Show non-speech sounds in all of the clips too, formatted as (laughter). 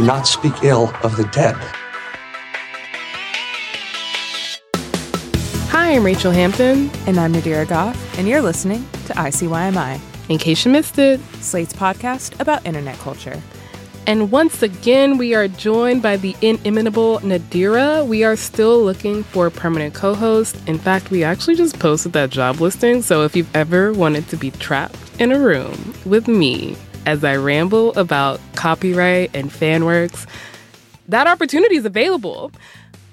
Do not speak ill of the dead. Hi, I'm Rachelle Hampton. And I'm Nadira Goffe, and you're listening to ICYMI, In case you missed it. Slate's podcast about internet culture. And once again, we are joined by the inimitable Nadira. We are still looking for a permanent co host. In fact, we actually just posted that job listing. So if you've ever wanted to be trapped in a room with me as I ramble about copyright and fan works, that opportunity is available.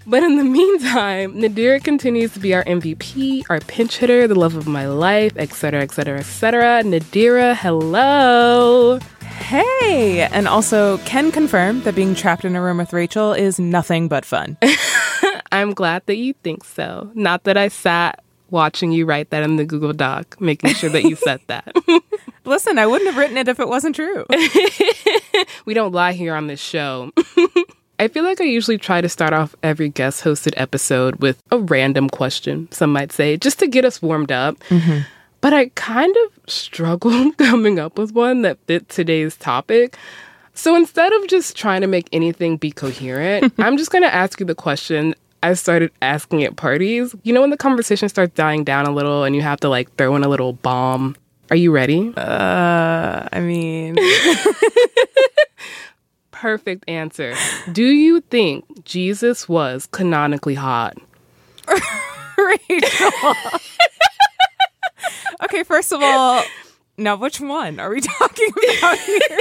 But in the meantime, Nadira continues to be our MVP, our pinch hitter, the love of my life, etc., etc., etc. Nadira, hello. Hey! And also, can confirm that being trapped in a room with Rachelle is nothing but fun. (laughs) I'm glad that you think so. Not that I sat watching you write that in the Google Doc, making sure that you said that. (laughs) Listen, I wouldn't have written it if it wasn't true. (laughs) we don't lie here on this show. (laughs) I feel like I usually try to start off every guest hosted episode with a random question, some might say, just to get us warmed up. Mm-hmm. But I kind of struggled coming up with one that fit today's topic. So instead of just trying to make anything be coherent, I'm just going to ask you the question I started asking at parties. You know, when the conversation starts dying down a little and you have to like throw in a little bomb. Are you ready? Uh, I mean, (laughs) Perfect answer. Do you think Jesus was canonically hot? (laughs) Rachelle. (laughs) okay, first of all, now which one are we talking about here?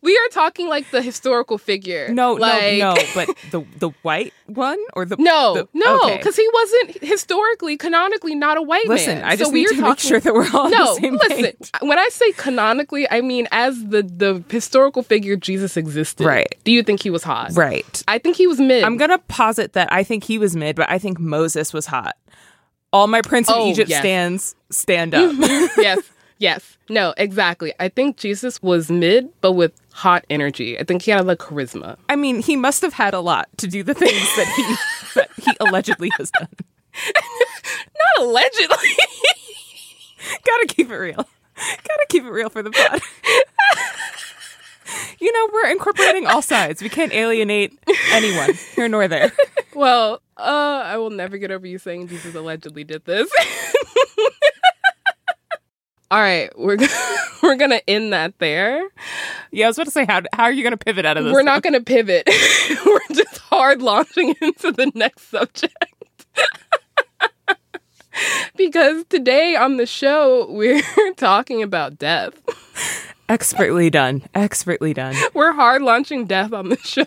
We are talking like the historical figure. No, like, no, no, but (laughs) the the white one or the No, the- no, okay. because he wasn't historically, canonically not a white Listen, man. I just we need are to make sure that we're all no, the same listen. page. When I say canonically, I mean as the the historical figure Jesus existed. Right. Do you think he was hot? Right. I think he was mid. I'm gonna posit that I think he was mid, but I think Moses was hot. All my Prince of Oh, Egypt yes. stands stand up. Mm-hmm. yes, (laughs) yes. No, exactly. I think Jesus was mid, but with hot energy. I think he had like charisma. I mean, he must have had a lot to do the things that he (laughs) that he allegedly has done. (laughs) Not allegedly. (laughs) Gotta keep it real. Gotta keep it real for the pod. you know, we're incorporating all sides. We can't alienate anyone here nor there. well, uh, I will never get over you saying Jesus allegedly did this. All right, we're gonna, (laughs) we're gonna end that there. Yeah, I was about to say, how how are you gonna pivot out of this? We're not gonna pivot. (laughs) we're just hard launching (laughs) into the next subject. because today on the show we're talking about death. expertly done. Expertly done. We're hard launching death on the show.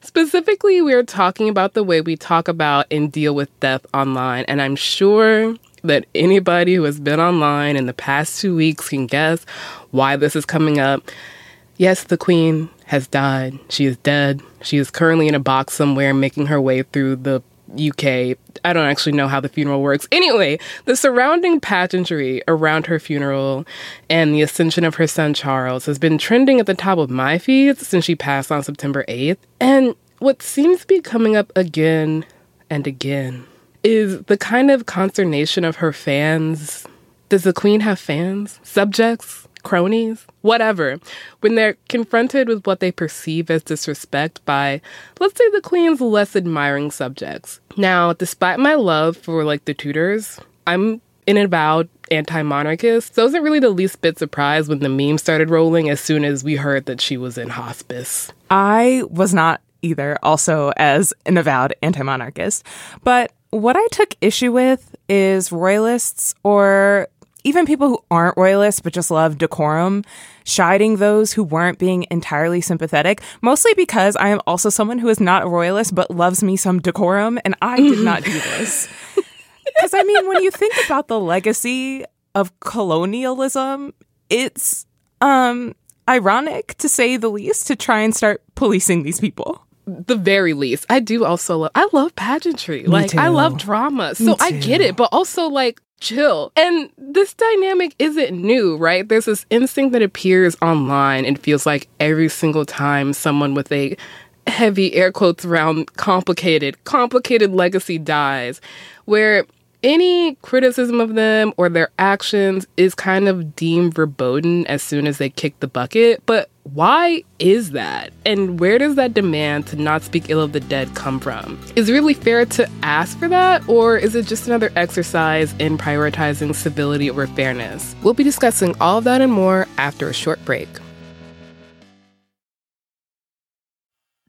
Specifically, we're talking about the way we talk about and deal with death online. And I'm sure that anybody who has been online in the past two weeks can guess why this is coming up. Yes, the queen has died. She is dead. She is currently in a box somewhere making her way through the UK. I don't actually know how the funeral works. Anyway, the surrounding pageantry around her funeral and the ascension of her son Charles has been trending at the top of my feeds since she passed on September 8th. And what seems to be coming up again and again is the kind of consternation of her fans. Does the queen have fans? Subjects? Cronies? Whatever. When they're confronted with what they perceive as disrespect by, let's say, the queen's less admiring subjects. Now, despite my love for like the Tudors, I'm an avowed anti-monarchist, so I wasn't really the least bit surprised when the meme started rolling as soon as we heard that she was in hospice. I was not either, also as an avowed anti monarchist. But what I took issue with is royalists or even people who aren't royalists but just love decorum, chiding those who weren't being entirely sympathetic, mostly because I am also someone who is not a royalist but loves me some decorum, and I did not do this. (laughs) Because I mean, when you think about the legacy of colonialism, it's um ironic to say the least to try and start policing these people. The very least. I do also love I love pageantry. like I love drama. So I get it, but also like chill. And this dynamic isn't new, right? There's this instinct that appears online and feels like every single time someone with a heavy air quotes around complicated, complicated legacy dies, where any criticism of them or their actions is kind of deemed verboten as soon as they kick the bucket. But why is that? And where does that demand to not speak ill of the dead come from? Is it really fair to ask for that, or is it just another exercise in prioritizing civility over fairness? We'll be discussing all of that and more after a short break.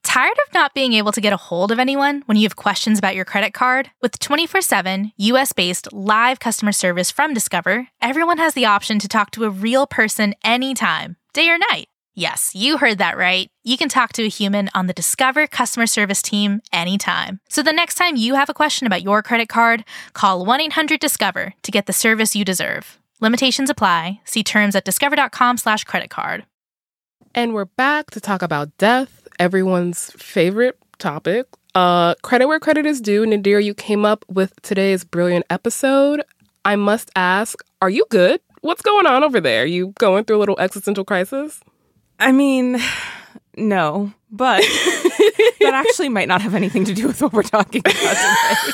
Tired of not being able to get a hold of anyone when you have questions about your credit card? With 24 7 US based live customer service from Discover, everyone has the option to talk to a real person anytime, day or night. Yes, you heard that right. You can talk to a human on the Discover customer service team anytime. So the next time you have a question about your credit card, call 1 800 Discover to get the service you deserve. Limitations apply. See terms at discover.com/slash credit card. And we're back to talk about death, everyone's favorite topic. Uh, credit where credit is due. Nadir, you came up with today's brilliant episode. I must ask, are you good? What's going on over there? Are you going through a little existential crisis? I mean, no, but (laughs) that actually might not have anything to do with what we're talking about today.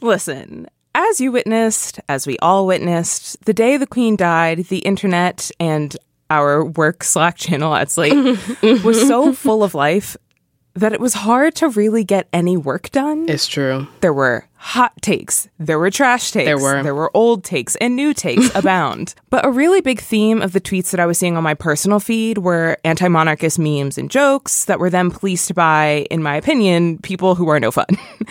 Listen, as you witnessed, as we all witnessed, the day the Queen died, the internet and our work Slack channel at Slate (laughs) was so full of life that it was hard to really get any work done. It's true. There were hot takes, there were trash takes, There were. there were old takes, and new takes (laughs) abound. But a really big theme of the tweets that I was seeing on my personal feed were anti monarchist memes and jokes that were then policed by, in my opinion, people who are no fun. (laughs)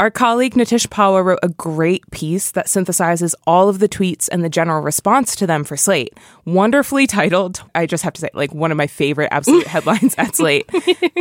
Our colleague Nitish Pahwa wrote a great piece that synthesizes all of the tweets and the general response to them for Slate. Wonderfully titled, I just have to say, like one of my favorite absolute (laughs) headlines at Slate.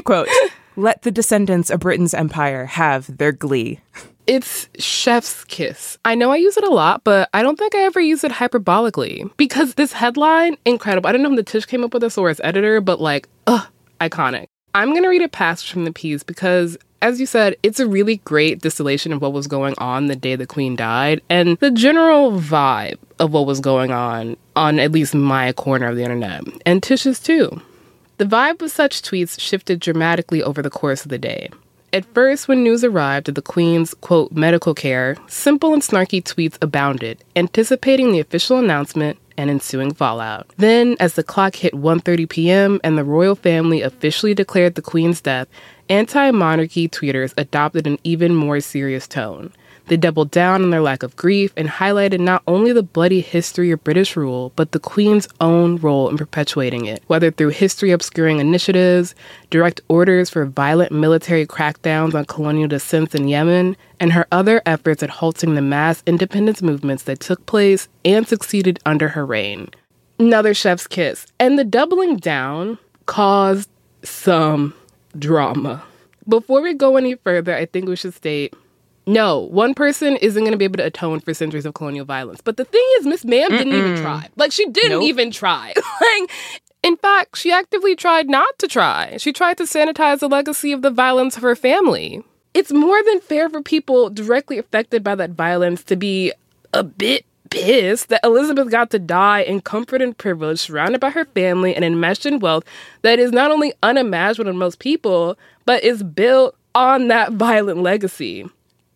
Quote, let the descendants of Britain's empire have their glee. It's chef's kiss. I know I use it a lot, but I don't think I ever use it hyperbolically because this headline, incredible. I don't know if Nitish came up with this or his editor, but like, ugh, iconic. I'm going to read a passage from the piece because, as you said, it's a really great distillation of what was going on the day the Queen died and the general vibe of what was going on on at least my corner of the internet, and Tish's too. The vibe of such tweets shifted dramatically over the course of the day. At first, when news arrived of the Queen's, quote, medical care, simple and snarky tweets abounded, anticipating the official announcement and ensuing fallout. Then, as the clock hit 1:30 p.m. and the royal family officially declared the Queen's death, anti-monarchy tweeters adopted an even more serious tone. They doubled down on their lack of grief and highlighted not only the bloody history of British rule, but the Queen's own role in perpetuating it, whether through history obscuring initiatives, direct orders for violent military crackdowns on colonial dissents in Yemen, and her other efforts at halting the mass independence movements that took place and succeeded under her reign. Another chef's kiss. And the doubling down caused some drama. Before we go any further, I think we should state no, one person isn't going to be able to atone for centuries of colonial violence. But the thing is, Miss Ma'am didn't even try. Like, she didn't Nope. even try. (laughs) like, in fact, she actively tried not to try. She tried to sanitize the legacy of the violence of her family. It's more than fair for people directly affected by that violence to be a bit pissed that Elizabeth got to die in comfort and privilege, surrounded by her family and enmeshed in wealth that is not only unimaginable to most people, but is built on that violent legacy.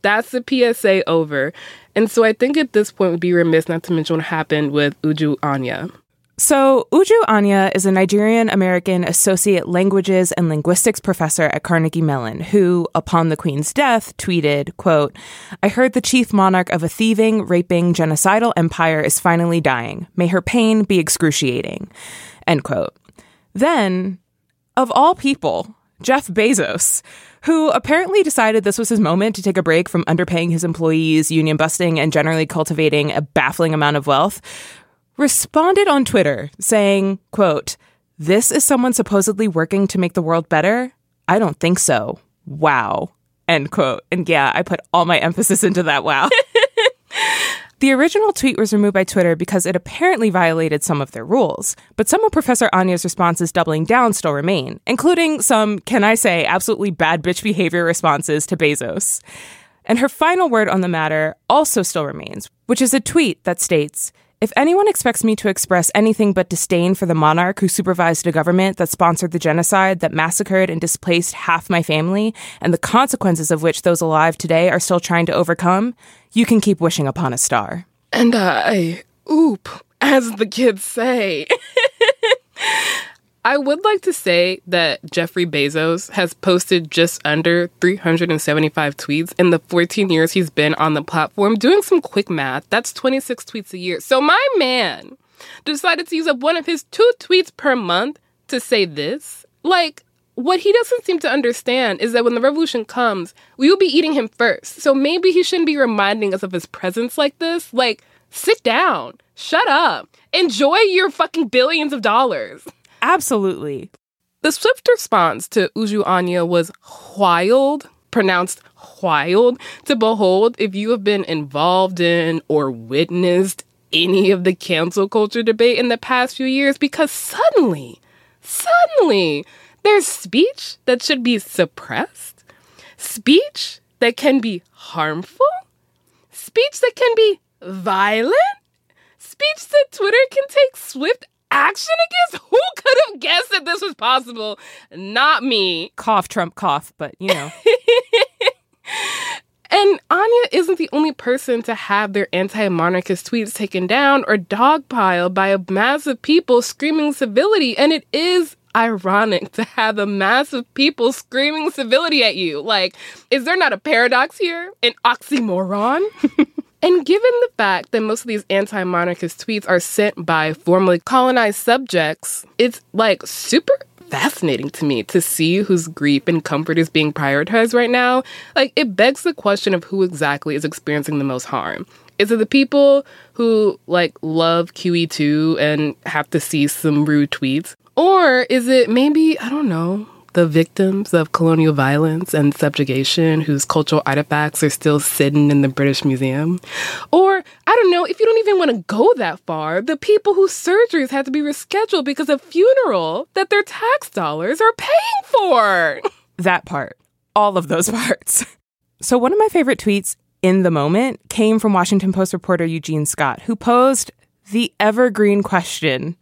That's the PSA over. And so I think at this point would be remiss not to mention what happened with Uju Anya. So, Uju Anya is a Nigerian American associate languages and linguistics professor at Carnegie Mellon who, upon the Queen's death, tweeted, quote, I heard the chief monarch of a thieving, raping, genocidal empire is finally dying. May her pain be excruciating. End quote. Then, of all people, Jeff Bezos, who apparently decided this was his moment to take a break from underpaying his employees, union busting, and generally cultivating a baffling amount of wealth, responded on Twitter saying, quote, This is someone supposedly working to make the world better? I don't think so. Wow. End quote. And yeah, I put all my emphasis into that wow. (laughs) The original tweet was removed by Twitter because it apparently violated some of their rules, but some of Professor Anya's responses doubling down still remain, including some, can I say, absolutely bad bitch behavior responses to Bezos. And her final word on the matter also still remains, which is a tweet that states if anyone expects me to express anything but disdain for the monarch who supervised a government that sponsored the genocide that massacred and displaced half my family, and the consequences of which those alive today are still trying to overcome, you can keep wishing upon a star. And I, oop, as the kids say. (laughs) I would like to say that Jeffrey Bezos has posted just under 375 tweets in the 14 years he's been on the platform. Doing some quick math, that's 26 tweets a year. So my man decided to use up one of his two tweets per month to say this. Like, what he doesn't seem to understand is that when the revolution comes, we will be eating him first. So maybe he shouldn't be reminding us of his presence like this. Like, sit down, shut up, enjoy your fucking billions of dollars. Absolutely. The swift response to Uju Anya was wild, pronounced wild, to behold if you have been involved in or witnessed any of the cancel culture debate in the past few years because suddenly, suddenly, there's speech that should be suppressed, speech that can be harmful, speech that can be violent, speech that Twitter can take swift action against? Who could have guessed that this was possible? Not me. Cough, Trump, cough, but you know. (laughs) and Anya isn't the only person to have their anti monarchist tweets taken down or dogpiled by a mass of people screaming civility. And it is ironic to have a mass of people screaming civility at you. Like, is there not a paradox here? An oxymoron? (laughs) And given the fact that most of these anti monarchist tweets are sent by formerly colonized subjects, it's like super fascinating to me to see whose grief and comfort is being prioritized right now. Like, it begs the question of who exactly is experiencing the most harm. Is it the people who like love QE2 and have to see some rude tweets? Or is it maybe, I don't know, the victims of colonial violence and subjugation whose cultural artifacts are still sitting in the British Museum. Or, I don't know, if you don't even want to go that far, the people whose surgeries had to be rescheduled because of funeral that their tax dollars are paying for. (laughs) That part. All of those (laughs) parts. So, one of my favorite tweets in the moment came from Washington Post reporter Eugene Scott, who posed the evergreen question,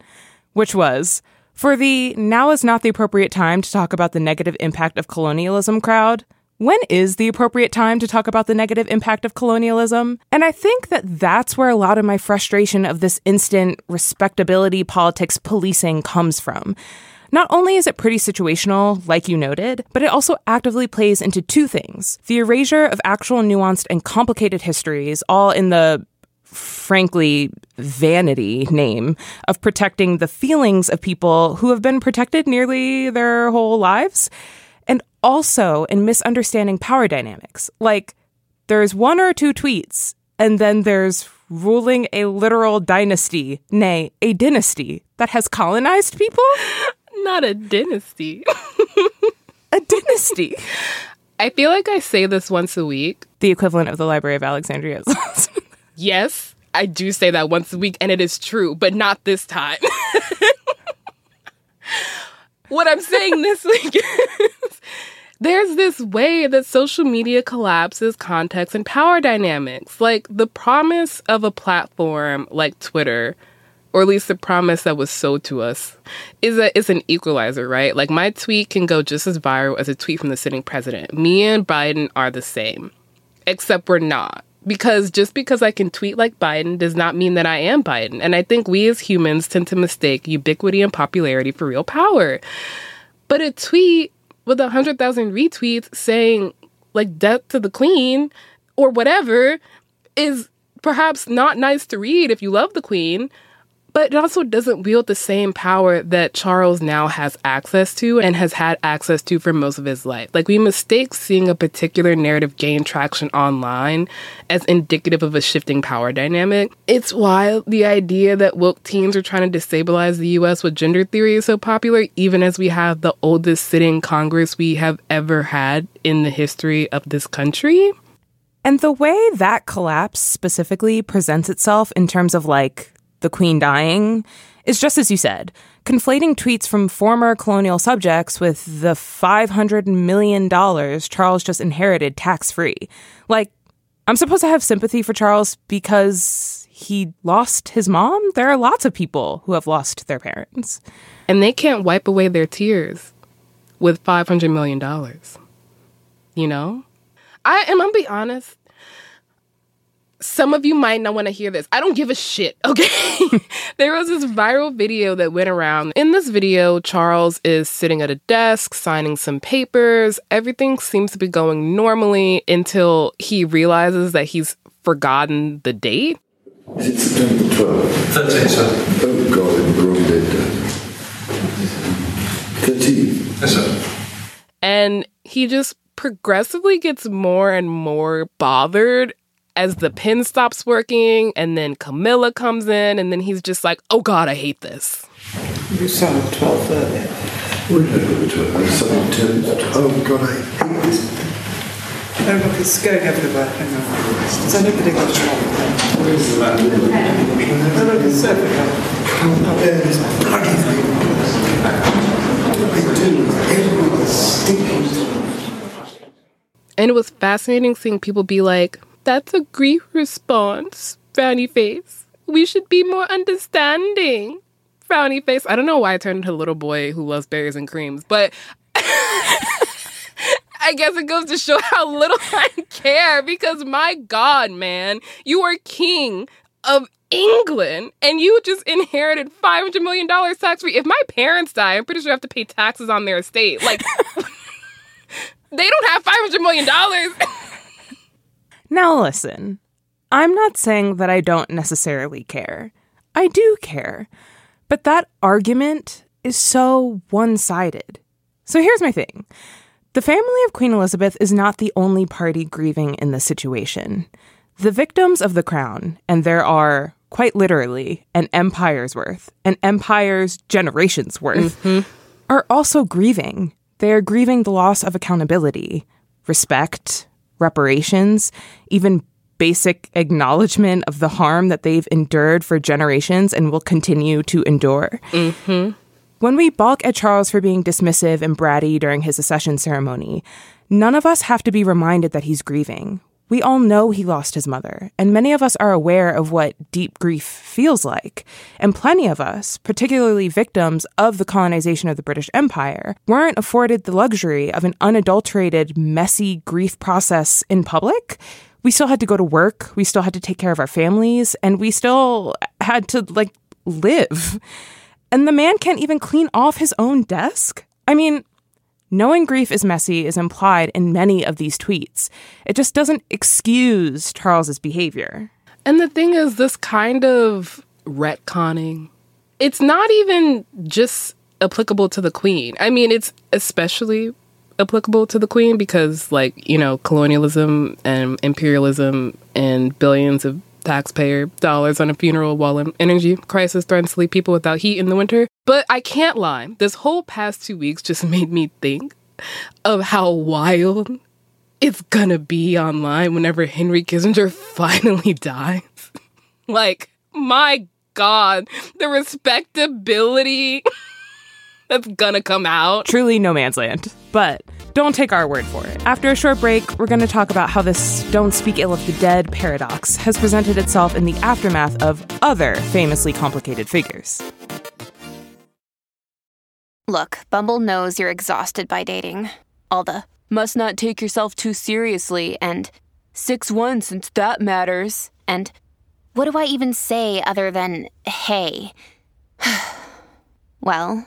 which was, for the now is not the appropriate time to talk about the negative impact of colonialism crowd, when is the appropriate time to talk about the negative impact of colonialism? And I think that that's where a lot of my frustration of this instant respectability politics policing comes from. Not only is it pretty situational, like you noted, but it also actively plays into two things the erasure of actual nuanced and complicated histories, all in the frankly, vanity name of protecting the feelings of people who have been protected nearly their whole lives, and also in misunderstanding power dynamics. Like, there's one or two tweets, and then there's ruling a literal dynasty, nay, a dynasty that has colonized people? (laughs) Not a dynasty. (laughs) a dynasty. I feel like I say this once a week. The equivalent of the Library of Alexandria. Yes, I do say that once a week, and it is true, but not this time. (laughs) what I'm saying this (laughs) week is there's this way that social media collapses context and power dynamics. Like the promise of a platform like Twitter, or at least the promise that was sold to us, is that it's an equalizer, right? Like my tweet can go just as viral as a tweet from the sitting president. Me and Biden are the same, except we're not because just because I can tweet like Biden does not mean that I am Biden. And I think we as humans tend to mistake ubiquity and popularity for real power. But a tweet with a 100,000 retweets saying, like, death to the queen or whatever is perhaps not nice to read if you love the queen. But it also doesn't wield the same power that Charles now has access to and has had access to for most of his life. Like, we mistake seeing a particular narrative gain traction online as indicative of a shifting power dynamic. It's why the idea that woke teens are trying to destabilize the US with gender theory is so popular, even as we have the oldest sitting Congress we have ever had in the history of this country. And the way that collapse specifically presents itself in terms of like the queen dying is just as you said, conflating tweets from former colonial subjects with the $500 million Charles just inherited tax free. Like, I'm supposed to have sympathy for Charles because he lost his mom? There are lots of people who have lost their parents. And they can't wipe away their tears with $500 million. You know? I am, I'm be honest. Some of you might not want to hear this. I don't give a shit, (laughs) okay? there was this viral video that went around. In this video, Charles is sitting at a desk signing some papers. Everything seems to be going normally until he realizes that he's forgotten the date. Is it September 12th? 13, sir. Oh, God, I'm the wrong date then. 13. Yes, sir. And he just progressively gets more and more bothered as the pen stops working and then Camilla comes in and then he's just like, "Oh god, I hate this." You sound 1230. Wait, no, no, 12. I'm sorry, 10. Oh, God, I hate this. Oh, look, it's going everywhere. Hang on. Has anybody got a shop? Oh, look, it's everywhere. Can't bear this bloody thing. I do. Every stinking. And it was fascinating seeing people be like, "That's a grief response." Frowny face. We should be more understanding. Frowny face. I don't know why I turned into a little boy who loves berries and creams, but (laughs) I guess it goes to show how little (laughs) I care because my God, man, you are king of England and you just inherited $500 million tax free. If my parents die, I'm pretty sure I have to pay taxes on their estate. Like, (laughs) they don't have $500 million. Now, listen, I'm not saying that I don't necessarily care. I do care. But that argument is so one sided. So here's my thing the family of Queen Elizabeth is not the only party grieving in this situation. The victims of the crown, and there are quite literally an empire's worth, an empire's generation's worth, mm-hmm. are also grieving. They are grieving the loss of accountability, respect, reparations, even basic acknowledgement of the harm that they've endured for generations and will continue to endure. Mm-hmm. When we balk at Charles for being dismissive and bratty during his accession ceremony, none of us have to be reminded that he's grieving. We all know he lost his mother, and many of us are aware of what deep grief feels like. And plenty of us, particularly victims of the colonization of the British Empire, weren't afforded the luxury of an unadulterated, messy grief process in public. We still had to go to work, we still had to take care of our families, and we still had to, like, live. And the man can't even clean off his own desk? I mean, knowing grief is messy is implied in many of these tweets. It just doesn't excuse Charles's behavior. And the thing is, this kind of retconning, it's not even just applicable to the queen. I mean, it's especially applicable to the queen because, like, you know, colonialism and imperialism and billions of taxpayer dollars on a funeral while an energy crisis threatens to leave people without heat in the winter. But I can't lie, this whole past two weeks just (laughs) made me think of how wild it's gonna be online whenever Henry Kissinger (laughs) finally dies. (laughs) like, my God, the respectability that's gonna come out. Truly no man's land. But don't take our word for it. After a short break, we're going to talk about how this don't speak ill of the dead paradox has presented itself in the aftermath of other famously complicated figures. Look, Bumble knows you're exhausted by dating. All the must not take yourself too seriously and 6 1 since that matters. And what do I even say other than hey? (sighs) well,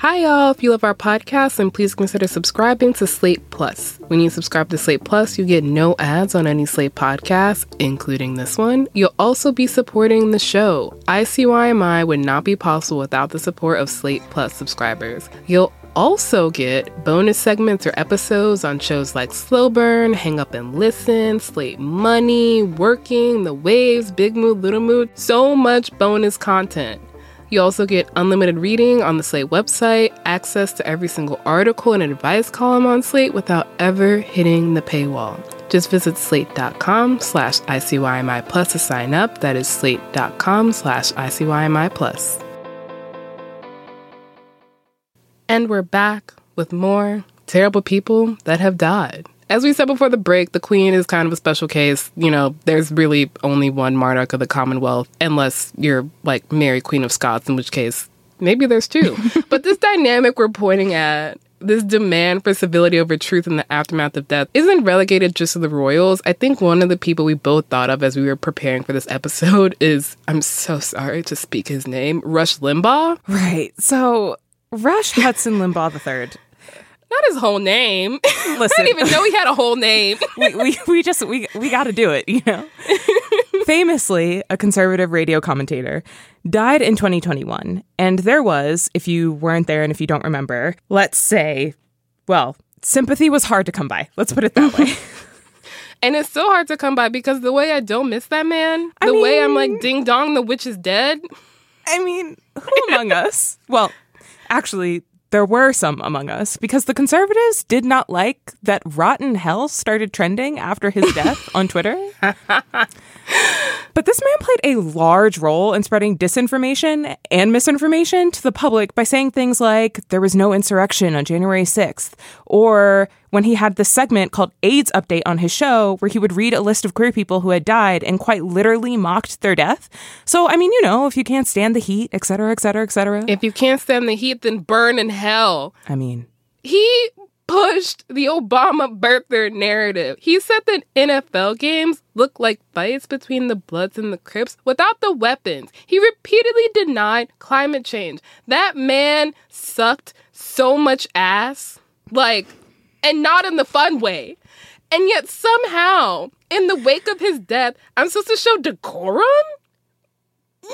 Hi, y'all. If you love our podcast, then please consider subscribing to Slate Plus. When you subscribe to Slate Plus, you get no ads on any Slate podcast, including this one. You'll also be supporting the show. ICYMI would not be possible without the support of Slate Plus subscribers. You'll also get bonus segments or episodes on shows like Slow Burn, Hang Up and Listen, Slate Money, Working, The Waves, Big Mood, Little Mood. So much bonus content. You also get unlimited reading on the Slate website, access to every single article and advice column on Slate without ever hitting the paywall. Just visit slate.com slash ICYMI plus to sign up. That is slate.com slash ICYMI plus. And we're back with more terrible people that have died. As we said before the break, the Queen is kind of a special case. You know, there's really only one monarch of the Commonwealth, unless you're like Mary, Queen of Scots, in which case maybe there's two. (laughs) but this dynamic we're pointing at, this demand for civility over truth in the aftermath of death, isn't relegated just to the royals. I think one of the people we both thought of as we were preparing for this episode (laughs) is, I'm so sorry to speak his name, Rush Limbaugh. Right. So Rush Hudson Limbaugh III. Not his whole name. (laughs) I didn't even know he had a whole name. (laughs) we, we, we just we we got to do it, you know. (laughs) Famously, a conservative radio commentator died in 2021, and there was, if you weren't there and if you don't remember, let's say, well, sympathy was hard to come by. Let's put it that way. And it's so hard to come by because the way I don't miss that man, I the way I'm like, ding dong, the witch is dead. I mean, who among us? Well, actually, there were some among us because the conservatives did not like that rotten hell started trending after his (laughs) death on Twitter. But this man played a large role in spreading disinformation and misinformation to the public by saying things like there was no insurrection on January 6th, or when he had this segment called AIDS Update on his show, where he would read a list of queer people who had died and quite literally mocked their death. So, I mean, you know, if you can't stand the heat, et cetera, et cetera, et cetera. If you can't stand the heat, then burn in hell. I mean, He pushed the Obama birther narrative. He said that NFL games look like fights between the Bloods and the Crips without the weapons. He repeatedly denied climate change. That man sucked so much ass. Like, and not in the fun way. And yet somehow, in the wake of his death, I'm supposed to show decorum?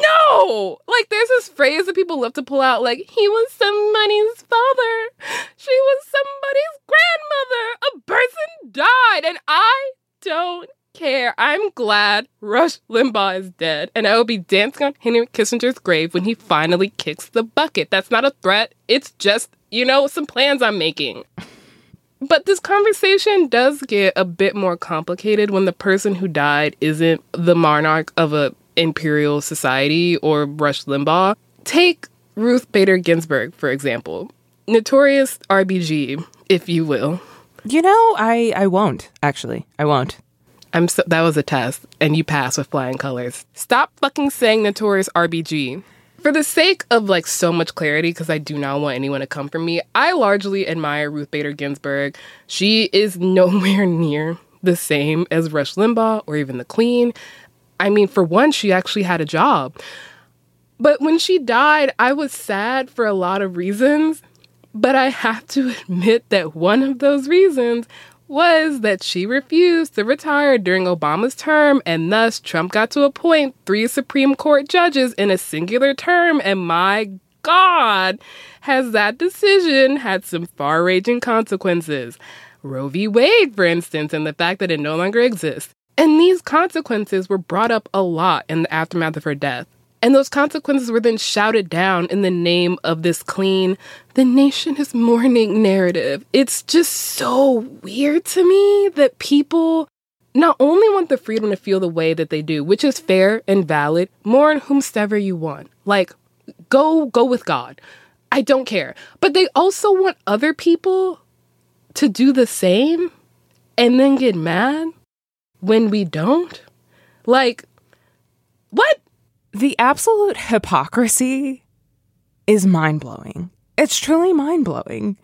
No! Like, there's this phrase that people love to pull out, like, he was somebody's father. She was somebody's grandmother. A person died, and I don't care. I'm glad Rush Limbaugh is dead, and I will be dancing on Henry Kissinger's grave when he finally kicks the bucket. That's not a threat. It's just, you know, some plans I'm making. (laughs) But this conversation does get a bit more complicated when the person who died isn't the monarch of a imperial society or Rush Limbaugh. Take Ruth Bader Ginsburg, for example. Notorious RBG, if you will. you know, I, I won't, actually. I won't. I'm so, that was a test, and you passed with flying colors. Stop fucking saying notorious RBG. For the sake of like so much clarity, because I do not want anyone to come for me, I largely admire Ruth Bader Ginsburg. She is nowhere (laughs) near the same as Rush Limbaugh or even the Queen. I mean, for one, she actually had a job. But when she died, I was sad for a lot of reasons. But I have to (laughs) admit that one of those reasons was that she refused to retire during Obama's term, and thus Trump got to appoint three Supreme Court judges in a singular term. And my God, has that decision had some far ranging consequences? Roe v. Wade, for instance, and the fact that it no longer exists. And these consequences were brought up a lot in the aftermath of her death. And those consequences were then shouted down in the name of this clean, the nation is mourning narrative. It's just so weird to me that people not only want the freedom to feel the way that they do, which is fair and valid, mourn whomsoever you want. Like, go, go with God. I don't care. But they also want other people to do the same and then get mad when we don't. Like, what? The absolute hypocrisy is mind blowing. It's truly mind blowing.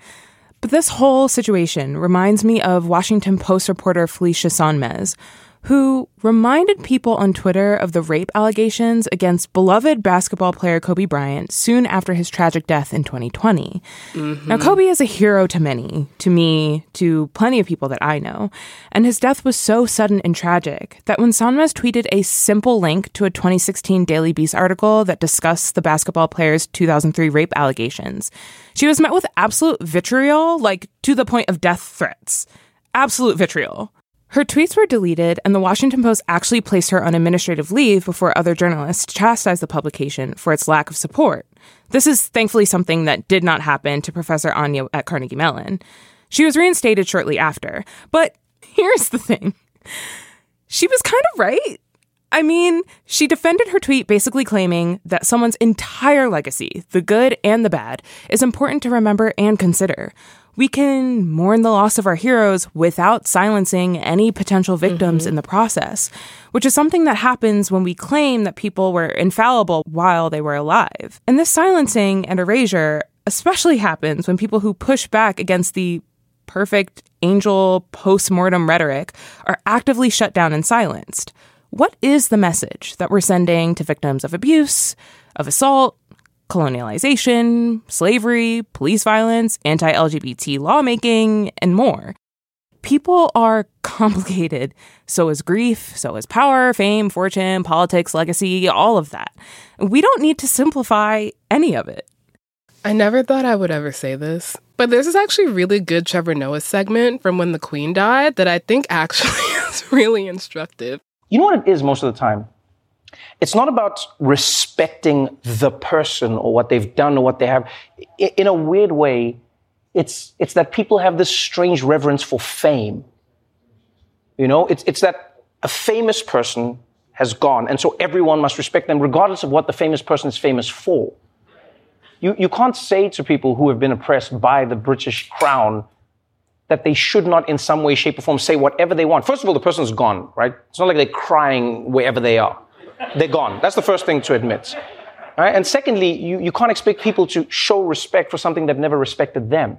But this whole situation reminds me of Washington Post reporter Felicia Sonmez, who reminded people on Twitter of the rape allegations against beloved basketball player Kobe Bryant soon after his tragic death in 2020. Now, mm-hmm. Kobe is a hero to many, to me, to plenty of people that I know, and his death was so sudden and tragic that when Sonmez tweeted a simple link to a 2016 Daily Beast article that discussed the basketball player's 2003 rape allegations, she was met with absolute vitriol, like to the point of death threats. Absolute vitriol. Her tweets were deleted, and the Washington Post actually placed her on administrative leave before other journalists chastised the publication for its lack of support. This is thankfully something that did not happen to Professor Anya at Carnegie Mellon. She was reinstated shortly after. But (laughs) here's the thing she was kind of right. I mean, she defended her tweet basically claiming that someone's entire legacy, the good and the bad, is important to remember and consider. We can mourn the loss of our heroes without silencing any potential victims mm-hmm. in the process, which is something that happens when we claim that people were infallible while they were alive. And this silencing and erasure especially happens when people who push back against the perfect angel post-mortem rhetoric are actively shut down and silenced. What is the message that we're sending to victims of abuse, of assault, colonialization, slavery, police violence, anti LGBT lawmaking, and more? People are (laughs) complicated. So is grief, so is power, fame, fortune, politics, legacy, all of that. We don't need to simplify any of it. I never thought I would ever say this, but there's this actually really good Trevor Noah segment from when the Queen died that I think actually (laughs) is really instructive. You know what it is most of the time? It's not about respecting the person or what they've done or what they have. In a weird way, it's, it's that people have this strange reverence for fame. You know, it's, it's that a famous person has gone, and so everyone must respect them, regardless of what the famous person is famous for. You, you can't say to people who have been oppressed by the British crown that they should not, in some way, shape, or form, say whatever they want. First of all, the person's gone, right? It's not like they're crying wherever they are. They're gone. That's the first thing to admit. Right? And secondly, you, you can't expect people to show respect for something that never respected them.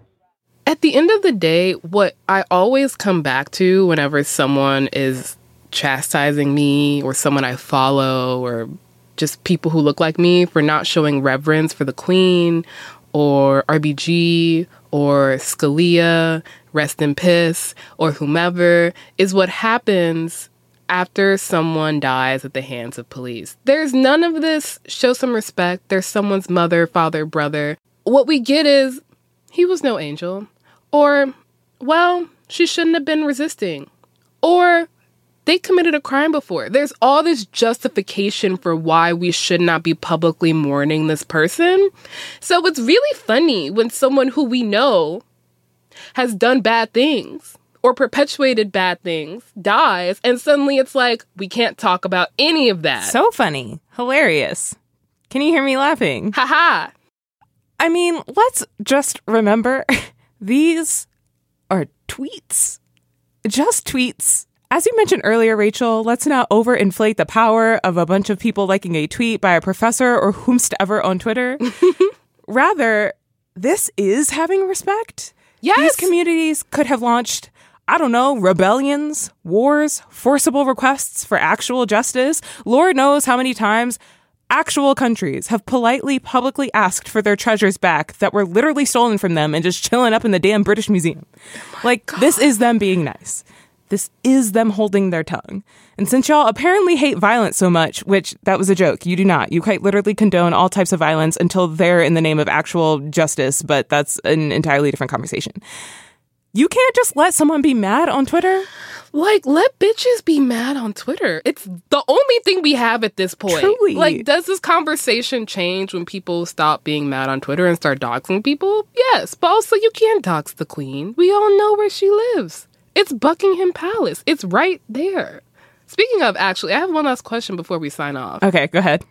At the end of the day, what I always come back to whenever someone is chastising me or someone I follow or just people who look like me for not showing reverence for the Queen or RBG or Scalia, rest in piss, or whomever, is what happens after someone dies at the hands of police. There's none of this show some respect. There's someone's mother, father, brother. What we get is he was no angel. Or, well, she shouldn't have been resisting. Or, they committed a crime before. There's all this justification for why we should not be publicly mourning this person. So it's really funny when someone who we know has done bad things or perpetuated bad things dies, and suddenly it's like, we can't talk about any of that. So funny. Hilarious. Can you hear me laughing? haha. I mean, let's just remember (laughs) these are tweets. Just tweets. As you mentioned earlier, Rachelle, let's not overinflate the power of a bunch of people liking a tweet by a professor or whomsoever on Twitter. (laughs) Rather, this is having respect. Yes. These communities could have launched, I don't know, rebellions, wars, forcible requests for actual justice. Lord knows how many times actual countries have politely, publicly asked for their treasures back that were literally stolen from them and just chilling up in the damn British Museum. Oh like, this is them being nice. This is them holding their tongue. And since y'all apparently hate violence so much, which that was a joke, you do not. You quite literally condone all types of violence until they're in the name of actual justice, but that's an entirely different conversation. You can't just let someone be mad on Twitter. Like, let bitches be mad on Twitter. It's the only thing we have at this point. Truly. Like, does this conversation change when people stop being mad on Twitter and start doxing people? Yes, but also you can't dox the queen. We all know where she lives. It's Buckingham Palace. It's right there. Speaking of, actually, I have one last question before we sign off. Okay, go ahead.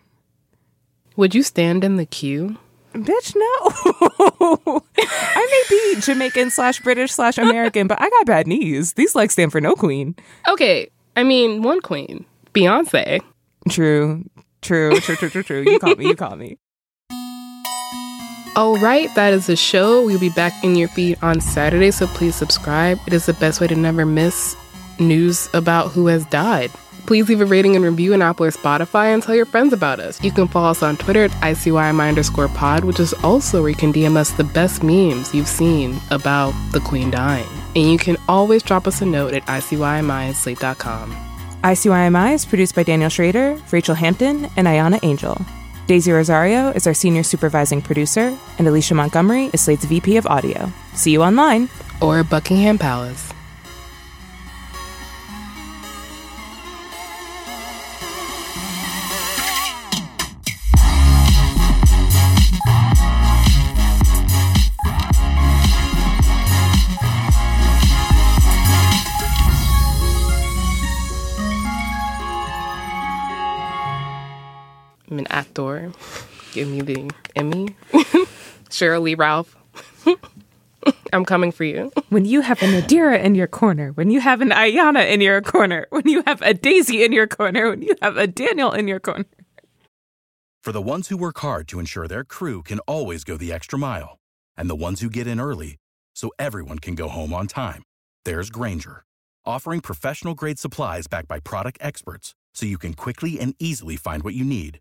Would you stand in the queue? Bitch, no. (laughs) I be Jamaican slash British slash American, but I got bad knees. These legs stand for no queen. Okay, I mean, one queen, Beyonce. True, true, true, true, true, true. You caught me. You caught me. All right, that is the show. We'll be back in your feed on Saturday, so please subscribe. It is the best way to never miss news about who has died. Please leave a rating and review in Apple or Spotify and tell your friends about us. You can follow us on Twitter at ICYMI underscore pod, which is also where you can DM us the best memes you've seen about the Queen dying. And you can always drop us a note at ICYMI at slate.com. ICYMI is produced by Daniel Schroeder, Rachelle Hampton, and Ahyiana Angel. Daisy Rosario is our senior supervising producer, and Alicia Montgomery is Slate's VP of audio. See you online. Or Buckingham Palace. Actor. Give me the Emmy. (laughs) Sheryl Lee Ralph. (laughs) I'm coming for you. When you have a Nadira in your corner, when you have an Ahyiana in your corner, when you have a Daisy in your corner, when you have a Daniel in your corner. For the ones who work hard to ensure their crew can always go the extra mile, and the ones who get in early so everyone can go home on time, there's Grainger, offering professional grade supplies backed by product experts so you can quickly and easily find what you need.